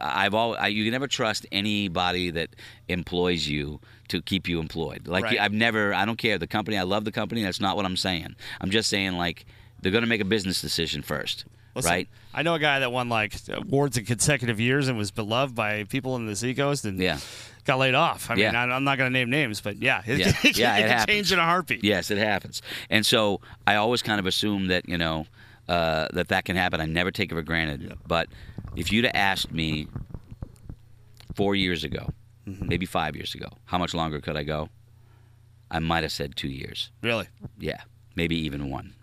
I've all. I, you can never trust anybody that employs you to keep you employed. Like Right. I've never. I don't care the company. I love the company. That's not what I'm saying. I'm just saying like they're going to make a business decision first, Listen, right? I know a guy that won like awards in consecutive years and was beloved by people in the seacoast and Yeah. got laid off. I mean, Yeah. I, I'm not going to name names, but yeah, it, Yeah. it, Yeah, it can happens. change in a heartbeat. Yes, it happens. And so I always kind of assume that you know uh, that that can happen. I never take it for granted. But if you'd have asked me four years ago, Mm-hmm. maybe five years ago, how much longer could I go? I might have said two years. Really. Yeah, maybe even one.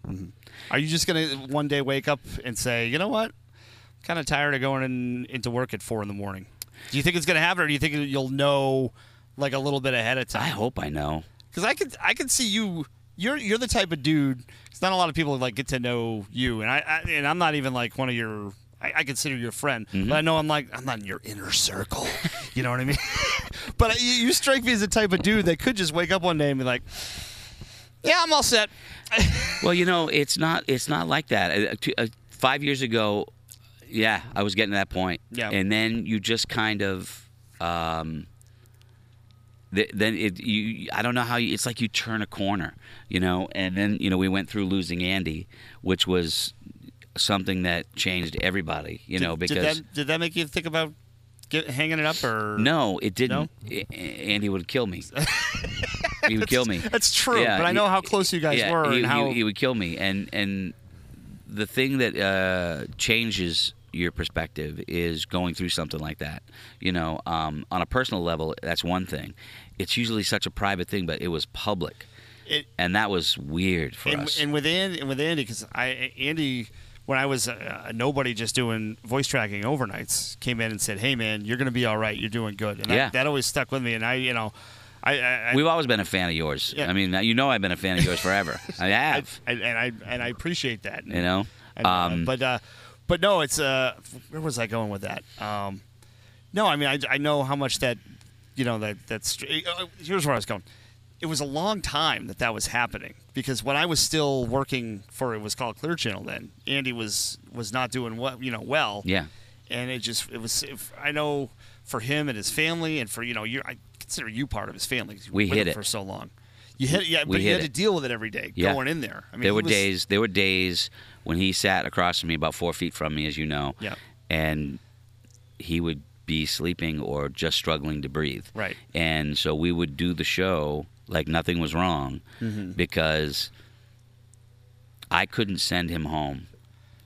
Are you just going to one day wake up and say, you know what? I'm kind of tired of going in, into work at four in the morning. Do you think it's going to happen, or do you think you'll know like a little bit ahead of time? I hope I know. Because I could, I could see you. You're, you're the type of dude. It's not a lot of people like get to know you, and I, I and I'm not even like one of your. I, I consider you a friend, Mm-hmm. but I know I'm like I'm not in your inner circle. you know what I mean? but you, you strike me as the type of dude that could just wake up one day and be like, "Yeah, I'm all set." Well, you know, it's not it's not like that. Uh, uh, five years ago, yeah, I was getting to that point. Yeah. and then you just kind of. Um, then it you I don't know how you, it's like you turn a corner, you know, and then you know we went through losing Andy, which was something that changed everybody. You know, because did that did that make you think about get, hanging it up or no, it didn't. A- Andy would kill me. he would kill me. That's true, Yeah, but I he- know how close you guys yeah, were he, and he- how he, would kill me. And and the thing that uh, changes your perspective is going through something like that. You know, um, on a personal level, that's one thing. It's usually such a private thing, but it was public, it, and that was weird for and, us. and with Andy, and with Andy, because I Andy, when I was a, a nobody just doing voice tracking overnights, came in and said, "Hey, man, you're going to be all right. You're doing good." And Yeah. that, that always stuck with me. And I, you know, I, I, I We've always been a fan of yours. Yeah. I mean, you know, I've been a fan of yours forever. I have. I, and I and I appreciate that. you know, And, uh, um, but uh, but no, it's uh, where was I going with that? Um, no, I mean I, I know how much that you know that that's uh, here's where I was going. It was a long time that that was happening because when I was still working for it was called Clear Channel then Andy was was not doing well you know well yeah, and it just it was if, I know for him and his family and for you know you I consider you part of his family We hit it. for so long. You hit it, yeah, We but you had it. to deal with it every day Yeah. going in there. I mean, there were was- days. There were days when he sat across from me, about four feet from me, as you know. Yeah. And he would be sleeping or just struggling to breathe. Right. And so we would do the show like nothing was wrong Mm-hmm. because I couldn't send him home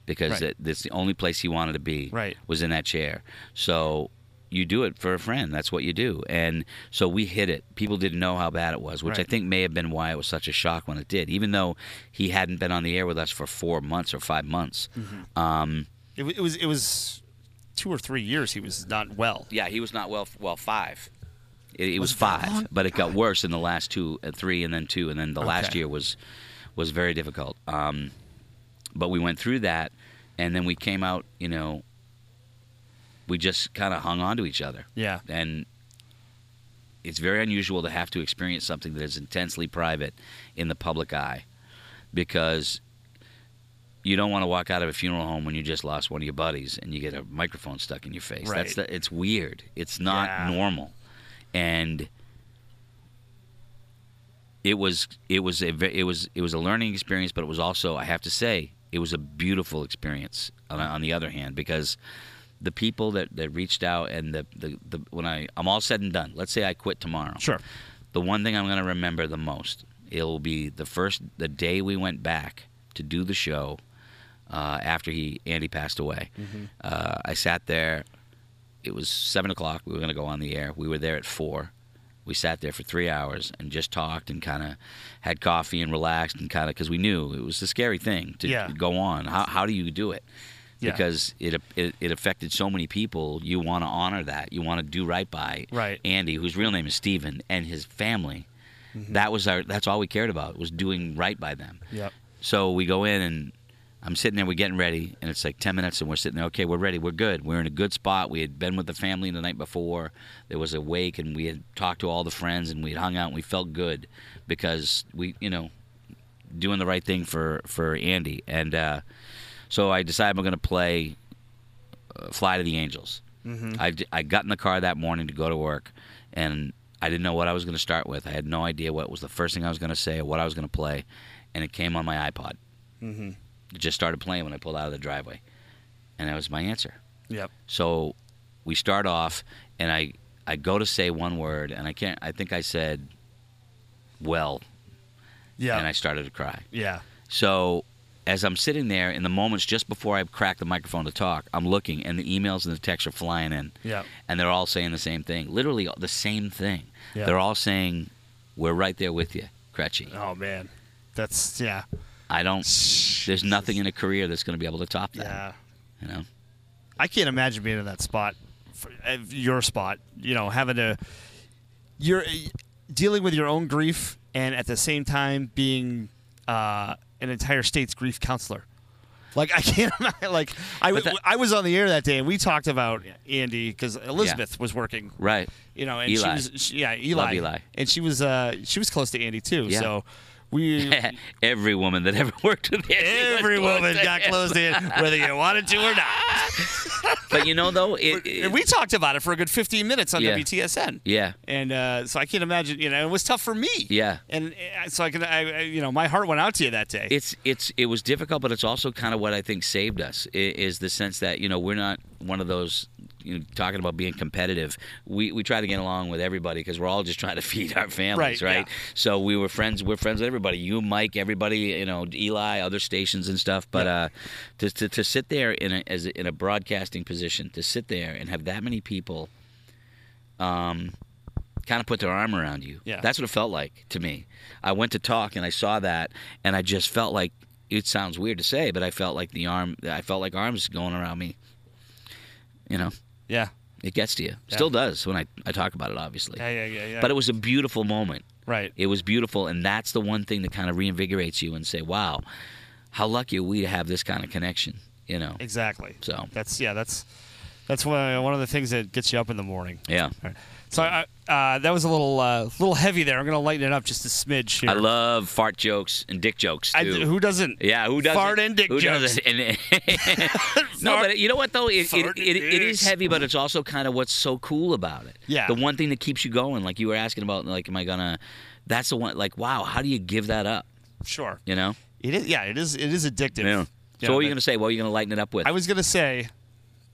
because Right. that that's the only place he wanted to be Right. was in that chair. So you do it for a friend. That's what you do. And so we hit it. People didn't know how bad it was, which I think may have been why it was such a shock when it did. Even though he hadn't been on the air with us for four months or five months. Mm-hmm. Um, It, it was it was two or three years he was not well. yeah, he was not well. Well, five. It, it was, Was five, but it got worse in the last two, uh, three, and then two, and then the last year was was very difficult. Um, but we went through that, and then we came out. You know, we just kind of hung on to each other. Yeah. and it's very unusual to have to experience something that is intensely private in the public eye because you don't want to walk out of a funeral home when you just lost one of your buddies and you get a microphone stuck in your face. Right. That's the, it's weird. It's not Yeah. normal, and it was it was a it was it was a learning experience, but it was also I have to say it was a beautiful experience. On, on the other hand, because the people that, that reached out and the, the, the when I I'm all said and done. Let's say I quit tomorrow. Sure. The one thing I'm going to remember the most it will be the first the day we went back to do the show uh, after he Andy passed away. Uh, I sat there. It was seven o'clock. We were going to go on the air. We were there at four. We sat there for three hours and just talked and kind of had coffee and relaxed and kind of because we knew it was a scary thing to Yeah. go on. How how do you do it? Yeah. Because it, it it affected so many people. You want to honor that. You want to do right by Right. Andy, whose real name is Stephen, and his family. Mm-hmm. That was our. That's all we cared about was doing right by them. Yep. So we go in and I'm sitting there, we're getting ready, and it's like 10 minutes, and we're sitting there, okay, we're ready, we're good. We're in a good spot. We had been with the family the night before. There was a wake, and we had talked to all the friends, and we had hung out, and we felt good because we, you know, doing the right thing for, for Andy. And uh, so I decided I'm going to play uh, Fly to the Angels. Mm-hmm. I, I got in the car that morning to go to work, and I didn't know what I was going to start with. I had no idea what was the first thing I was going to say or what I was going to play, and it came on my iPod. Mm-hmm. It just started playing when I pulled out of the driveway, and that was my answer. Yep. So we start off, and I I go to say one word, and I can't. I think I said, "Well," Yeah. and I started to cry. yeah. So as I'm sitting there in the moments just before I crack the microphone to talk, I'm looking, and the emails and the texts are flying in. Yeah. and they're all saying the same thing. Literally the same thing. Yeah. They're all saying, "We're right there with you, Kretchy." Oh man. That's yeah. I don't. There's nothing in a career that's going to be able to top that. Yeah. You know. I can't imagine being in that spot, for, uh, your spot. You know, having to you're dealing with your own grief and at the same time being uh, an entire state's grief counselor. Like I can't imagine- like I, that- I was on the air that day and we talked about Andy because Elizabeth was working Right. you know, and Eli. she was she, yeah, Eli, Love Eli. and she was uh she was close to Andy too. Yeah. So we Every woman that ever worked with Andy every woman got closed in, whether you wanted to or not. But you know, though, it, it- we talked about it for a good 15 minutes on Yeah. WTSN. yeah, And uh, so I can't imagine, you know, it was tough for me. Yeah. And uh, so I can, I, I- you know, my heart went out to you that day. it's it's it was difficult, but it's also kind of what I think saved us is the sense that you know we're not one of those. You know, talking about being competitive, we, we try to get along with everybody because we're all just trying to feed our families, Right, right? yeah. So we were friends. We're friends with everybody. You, Mike, everybody. You know, Eli, other stations and stuff. But Yeah. uh, to, to to sit there in a as a, in a broadcasting position, to sit there and have that many people, um, kind of put their arm around you. Yeah. That's what it felt like to me. I went to talk and I saw that, and I just felt like it sounds weird to say, but I felt like the arm. I felt like arms going around me. You know, yeah. it gets to you. Still does when I, I talk about it, obviously. Yeah, yeah, yeah, yeah. But it was a beautiful moment. right. It was beautiful, and that's the one thing that kind of reinvigorates you and say, "Wow, how lucky are we to have this kind of connection?" You know. Exactly. So That's, yeah, that's, that's one, one of the things that gets you up in the morning. yeah, All right. So I, uh, that was a little, uh, little heavy there. I'm going to lighten it up just a smidge here. I love fart jokes and dick jokes I- too. who doesn't? Yeah, who doesn't? Fart and dick who jokes. And, no, but you know what though? It, it, it, it is heavy, but it's also kind of what's so cool about it. Yeah. the one thing that keeps you going, like you were asking about, like, am I gonna? That's the one. Like, wow, how do you give that up? Sure. You know? It is. Yeah, it is. It is addictive. Yeah. Yeah, so what are you gonna say? What are you gonna lighten it up with? I was gonna say.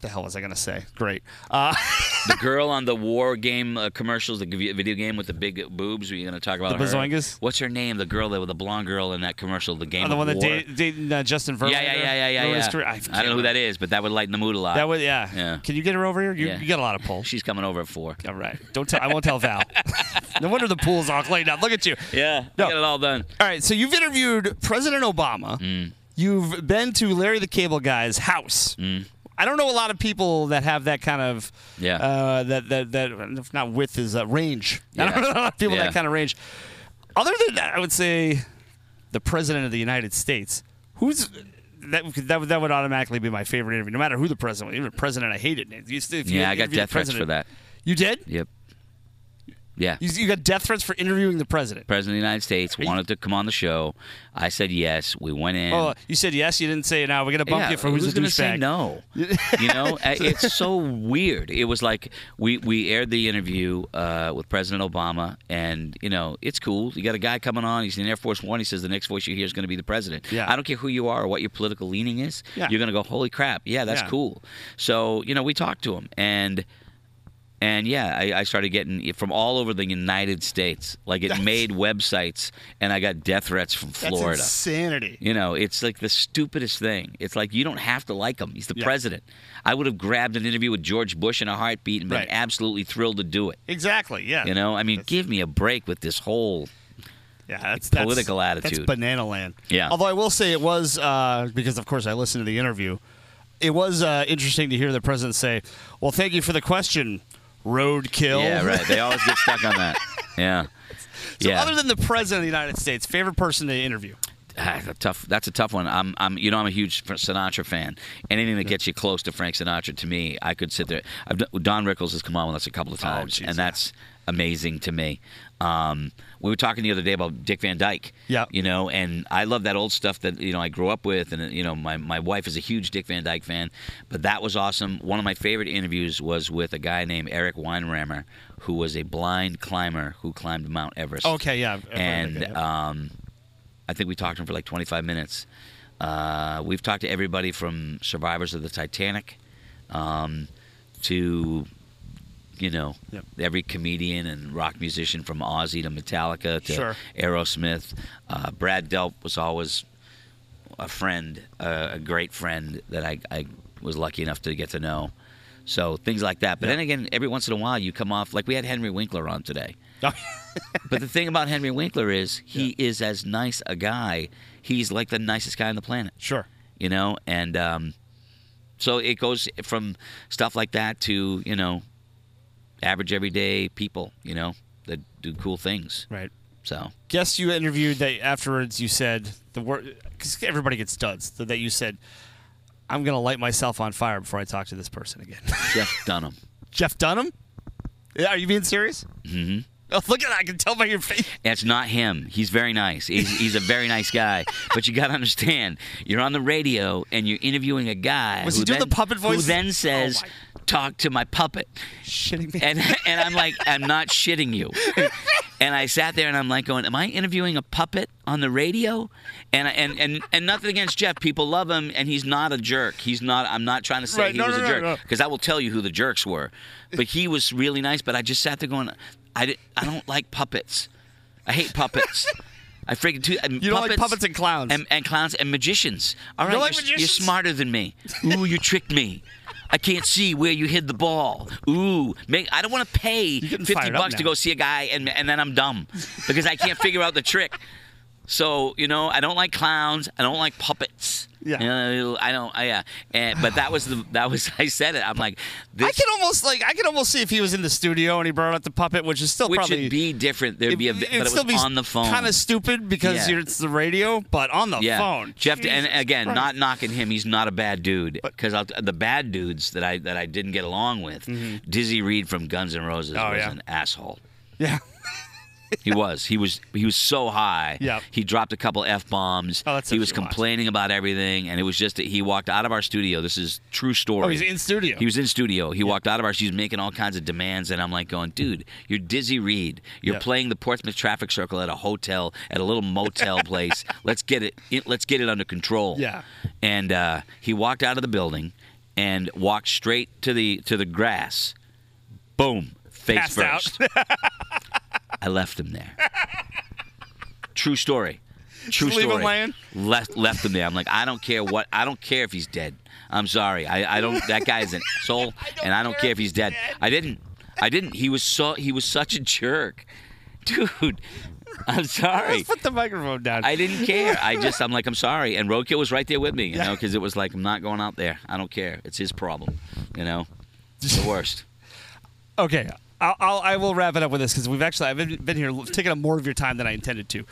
The hell was I gonna say? Great. Uh, the girl on the war game uh, commercials, the video game with the big boobs. Were you gonna talk about The her? Bazoingas? What's her name? The girl that with the blonde girl in that commercial, the game. the of one that war. dated uh, Justin Verlander. Yeah, yeah, yeah, yeah, yeah. Yeah. career. I, don't know who that is, but that would lighten the mood a lot. That was yeah. Yeah. Can you get her over here? You, Yeah. you got a lot of pull. She's coming over at four. All right. Don't tell. I won't tell Val. no wonder the pool's all cleaned up. Look at you. Yeah, No. get it all done. All right. So you've interviewed President Obama. Mm. You've been to Larry the Cable Guy's house. Mm. I don't know a lot of people that have that kind of Yeah. uh, that that that if not width is uh, range. I don't know a lot of people Yeah. that kind of range. Other than that, I would say the president of the United States. Who's that? That would, that would automatically be my favorite interview, no matter who the president. was. Even the president, I hated it. You if you Yeah, I got death threats for that. You did? Yep. Yeah. You, you got death threats for interviewing the president. President of the United States you- wanted to come on the show. I said yes. We went in. Oh, you said yes. You didn't say no. We're gonna bump yeah, you for who's who's the gonna say no? you know, it's so weird. It was like we we aired the interview uh, with President Obama, and you know, it's cool. You got a guy coming on. He's in Air Force One. He says the next voice you hear is going to be the president. Yeah. I don't care who you are or what your political leaning is. Yeah. You're going to go, holy crap! Yeah, that's Yeah. cool. So you know, we talked to him and. And yeah, I, I started getting from all over the United States. Like it That's- made websites, and I got death threats from That's Florida. insanity. You know, it's like the stupidest thing. It's like you don't have to like him. He's the Yeah. president. I would have grabbed an interview with George Bush in a heartbeat and been Right. absolutely thrilled to do it. Exactly. Yeah. You know, I mean, give me a break with this whole. Yeah, that's political that's, attitude. That's banana land. Yeah. Although I will say it was uh, because, of course, I listened to the interview. It was uh, interesting to hear the president say, "Well, thank you for the question, roadkill." Yeah, right. They always get stuck on that. Yeah. so, yeah. other than the president of the United States, favorite person to interview? Ah, a tough. That's a tough one. I'm, I'm, you know, I'm a huge Sinatra fan. Anything that gets you close to Frank Sinatra, to me, I could sit there. I've Don Rickles has come on with us a couple of times, geez, and yeah. that's amazing to me. Um, we were talking the other day about Dick Van Dyke. Yep. You know, and I love that old stuff that you know I grew up with, and you know, my my wife is a huge Dick Van Dyke fan. But that was awesome. One of my favorite interviews was with a guy named Erik Weihenmayer, who was a blind climber who climbed Mount Everest Okay, yeah. I've heard of and that, yeah. um, I think we talked to him for like 25 minutes. Uh, we've talked to everybody from survivors of the Titanic um, to, you know, Yep. every comedian and rock musician from Ozzy to Metallica to Sure. Aerosmith. Uh, Brad Delp was always a friend, uh, a great friend that I, I was lucky enough to get to know. So things like that. But Yeah. then again, every once in a while, you come off like we had Henry Winkler on today. But the thing about Henry Winkler is he is as nice a guy. He's like the nicest guy on the planet, sure. you know. And um, so it goes from stuff like that to you know, average everyday people, you know, that do cool things. Right. So Guess you interviewed that afterwards. You said the word because everybody gets duds. That that you said, "I'm going to light myself on fire before I talk to this person again." Jeff Dunham. Jeff Dunham. Are you being serious? Mm-hmm. Oh, look at that! I can tell by your face. It's not him. He's very nice. He's, he's a very nice guy. But you got to understand, you're on the radio and you're interviewing a guy Was who he doing then, the puppet voice? Who then Oh, says, my- "Talk to my puppet." Shitting me. And and I'm like, I'm not shitting you. And I sat there and I'm like going, Am I interviewing a puppet on the radio? And and and and nothing against Jeff. People love him and he's not a jerk. He's not I'm not trying to say Right, he no, was no, a no, jerk. Because I will tell you who the jerks were. But he was really nice, but I just sat there going, I, di- I don't like puppets. I hate puppets. I freaking too. And You don't like puppets and clowns. and, and clowns and magicians. All right, don't like you're, you're smarter than me. Ooh, you tricked me. I can't see where you hid the ball. Ooh, make, I don't want to pay fifty bucks to go see a guy and and then I'm dumb because I can't figure out the trick. So you know, I don't like clowns. I don't like puppets. Yeah. You know, I don't. I, yeah. And, but that was the that was I said it. I'm like, this, I can almost like I can almost see if he was in the studio and he brought out the puppet, which is still which probably would be different. There'd be a, but it was on the phone. Kind of stupid because Yeah. you're, it's the radio, but on the yeah. phone. Jeff, and again, Christ. not knocking him. He's not a bad dude. Because the bad dudes that I that I didn't get along with, Dizzy Reed from Guns N' Roses Mm-hmm. Oh, was yeah. an asshole. yeah. He was. He was. He was so high. Yep. He dropped a couple f bombs. Oh, that he was says a lot. complaining about everything, and it was just that he walked out of our studio. This is true story. Oh, he's in studio. He was in studio. He walked out of our. She was making all kinds of demands, and I'm like, going, dude, you're Dizzy Reed. You're Yeah. playing the Portsmouth traffic circle at a hotel, at a little motel place. Let's get it. Let's get it under control. Yeah. And uh, he walked out of the building, and walked straight to the to the grass. Boom, face Passed first. I left him there. True story. True Just leave him story. laying? Left left him there. I'm like, I don't care what. I don't care if he's dead. I'm sorry. I, I don't. That guy is an asshole, and I don't care if he's dead. I didn't. I didn't. He was so. He was such a jerk, dude. I'm sorry. Let's put the microphone down. I didn't care. I just, I'm like, I'm sorry. And Roadkill was right there with me, you know, because it was like, I'm not going out there. I don't care. It's his problem, you know. the worst. Okay, I'll, I'll I will wrap it up with this because we've actually I've been, been here taking up more of your time than I intended to.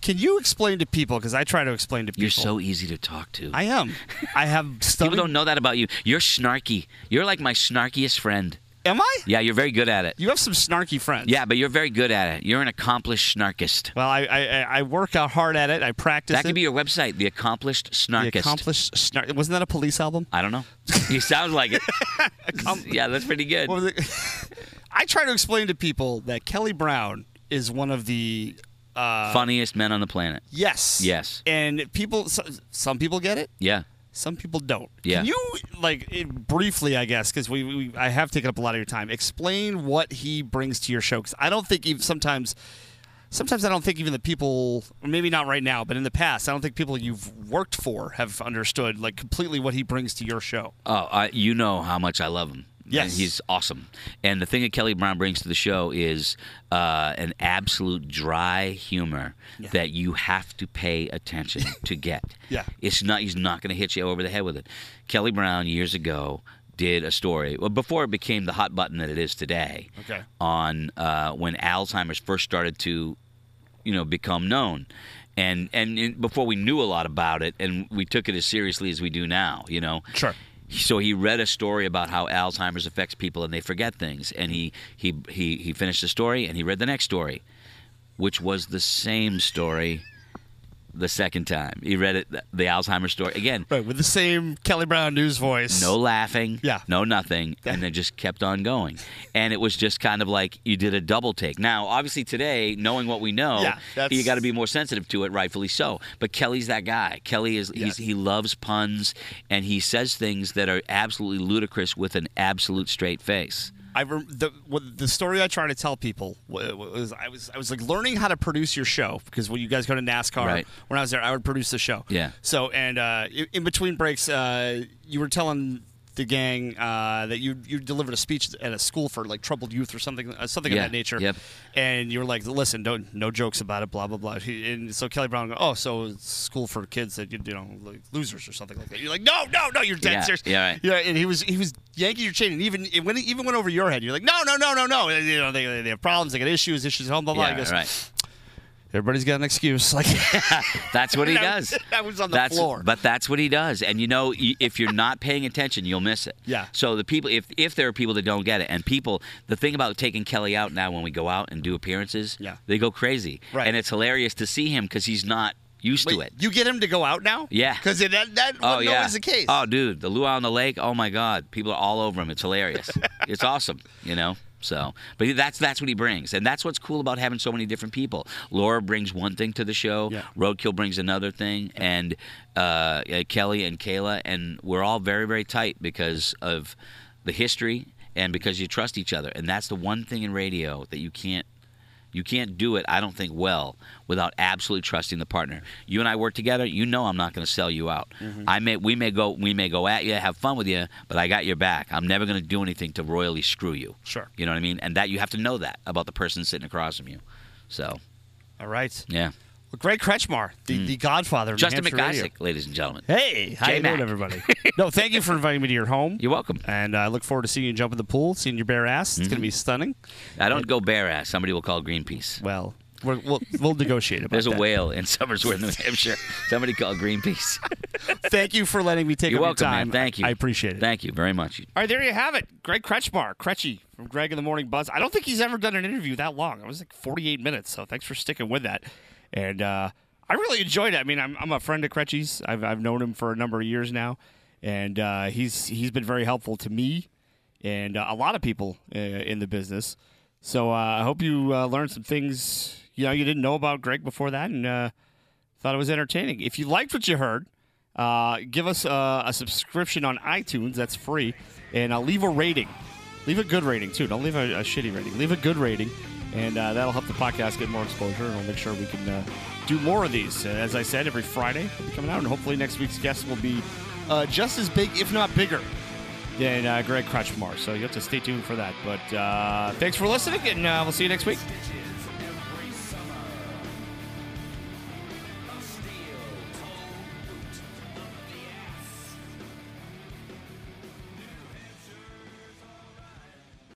Can you explain to people because I try to explain to people. You're so easy to talk to. I am. I have People don't know that about you. You're snarky. You're like my snarkiest friend. Am I? Yeah, you're very good at it. You have some snarky friends. Yeah, but you're very good at it. You're an accomplished snarkist. Well, I I, I work out hard at it. I practice. That it. could be your website, The Accomplished snarkist. the accomplished snark. Wasn't that a police album? I don't know. You sound like it. yeah, that's pretty good. What was it? I try to explain to people that Kelly Brown is one of the uh, Funniest men on the planet. yes, Yes. and people. so- Some people get it. Yeah. Some people don't. Yeah. Can you like it, briefly, I guess, because we, we I have taken up a lot of your time. Explain what he brings to your show, because I don't think even sometimes. Sometimes I don't think even the people, maybe not right now, but in the past, I don't think people you've worked for have understood like completely what he brings to your show. Oh, I, you know how much I love him. Yes. And he's awesome. And the thing that Kelly Brown brings to the show is uh, an absolute dry humor that you have to pay attention to get. Yeah. It's not. He's not going to hit you over the head with it. Kelly Brown years ago did a story well before it became the hot button that it is today. Okay. On uh, when Alzheimer's first started to, you know, become known. And, and and before we knew a lot about it, and we took it as seriously as we do now, you know, Sure. So he read a story about how Alzheimer's affects people and they forget things, and he he he he finished the story and he read the next story, which was the same story. The second time he read it, the Alzheimer's story again. Right, with the same Kelly Brown news voice. No laughing, Yeah. no nothing, and then just kept on going. And it was just kind of like you did a double take. Now, obviously, today, knowing what we know, Yeah, that's- you got to be more sensitive to it, rightfully so. But Kelly's that guy. Kelly is yes. he loves puns, and he says things that are absolutely ludicrous with an absolute straight face. I rem- the what, the story I try to tell people was I was I was like learning how to produce your show because when you guys go to NASCAR Right. when I was there I would produce the show Yeah. so and uh, in, in between breaks uh, you were telling the gang uh, that you you delivered a speech at a school for like troubled youth or something uh, something Yeah. of that nature Yep. and you were like listen don't no jokes about it blah blah blah and so Kelly Brown go oh so it's school for kids that you, you know like losers or something like that you're like no no no you're dead Yeah. serious Yeah, right. yeah, and he was he was yanking your chain, and even it went even went over your head. You're like, no, no, no, no, no. You know, they, they have problems, they got issues, issues, blah blah blah. Yeah, goes, right. Everybody's got an excuse. Like That's what he That does. that was on the that's, floor. But that's what he does. And you know, if you're not paying attention, you'll miss it. Yeah. So the people, if if there are people that don't get it, and people, the thing about taking Kelly out now when we go out and do appearances, Yeah. they go crazy. Right. And it's hilarious to see him because he's not used to it. you get him to go out now? Yeah. because that that Oh wasn't yeah. the case. Oh, dude, the luau on the lake. Oh my God, people are all over him. It's hilarious. it's awesome. You know. So, but that's that's what he brings, and that's what's cool about having so many different people. Laura brings one thing to the show. Yeah. Roadkill brings another thing, and uh, uh, Kelly and Kayla, and we're all very very tight because of the history and because you trust each other, and that's the one thing in radio that you can't you can't do it, I don't think, well without absolutely trusting the partner. You and I work together. You know, I'm not going to sell you out. Mm-hmm. I may, we may go, we may go at you, have fun with you, but I got your back. I'm never going to do anything to royally screw you. Sure. You know what I mean? And that you have to know that about the person sitting across from you. So, All right. yeah. Greg Kretschmar, the, hmm. the godfather of New Justin Hampshire radio. Ladies and gentlemen. Hey, how you doing, everybody? no, thank you for inviting me to your home. You're welcome. And I look forward to seeing you jump in the pool, seeing your bare ass. It's going to mm-hmm. be stunning. I don't go bare ass. Somebody will call Greenpeace. Well, we're, we'll we'll negotiate about There's a that. whale in Somersworth, New Hampshire. Somebody call Greenpeace. Thank you for letting me take You're up welcome, your man. time. Thank you. I appreciate it. Thank you very much. All right, there you have it. Greg Kretschmar, Kretchy from Greg in the Morning Buzz. I don't think he's ever done an interview that long. It was like 48 minutes, so thanks for sticking with that. And uh, I really enjoyed it. I mean, I'm, I'm a friend of Kretchy's. I've, I've known him for a number of years now, and uh, he's he's been very helpful to me and uh, a lot of people uh, in the business. So uh, I hope you uh, learned some things you know you didn't know about Greg before that, and thought it was entertaining. If you liked what you heard, give us a, a subscription on iTunes. That's free, and uh, leave a rating. Leave a good rating too. Don't leave a, a shitty rating. Leave a good rating, and uh, that'll help the podcast get more exposure, and we'll make sure we can uh, do more of these. As I said, every Friday will be coming out, and hopefully next week's guest will be uh, just as big, if not bigger, than uh, Greg Kretschmar. So you have to stay tuned for that. But uh, thanks for listening, and uh, we'll see you next week.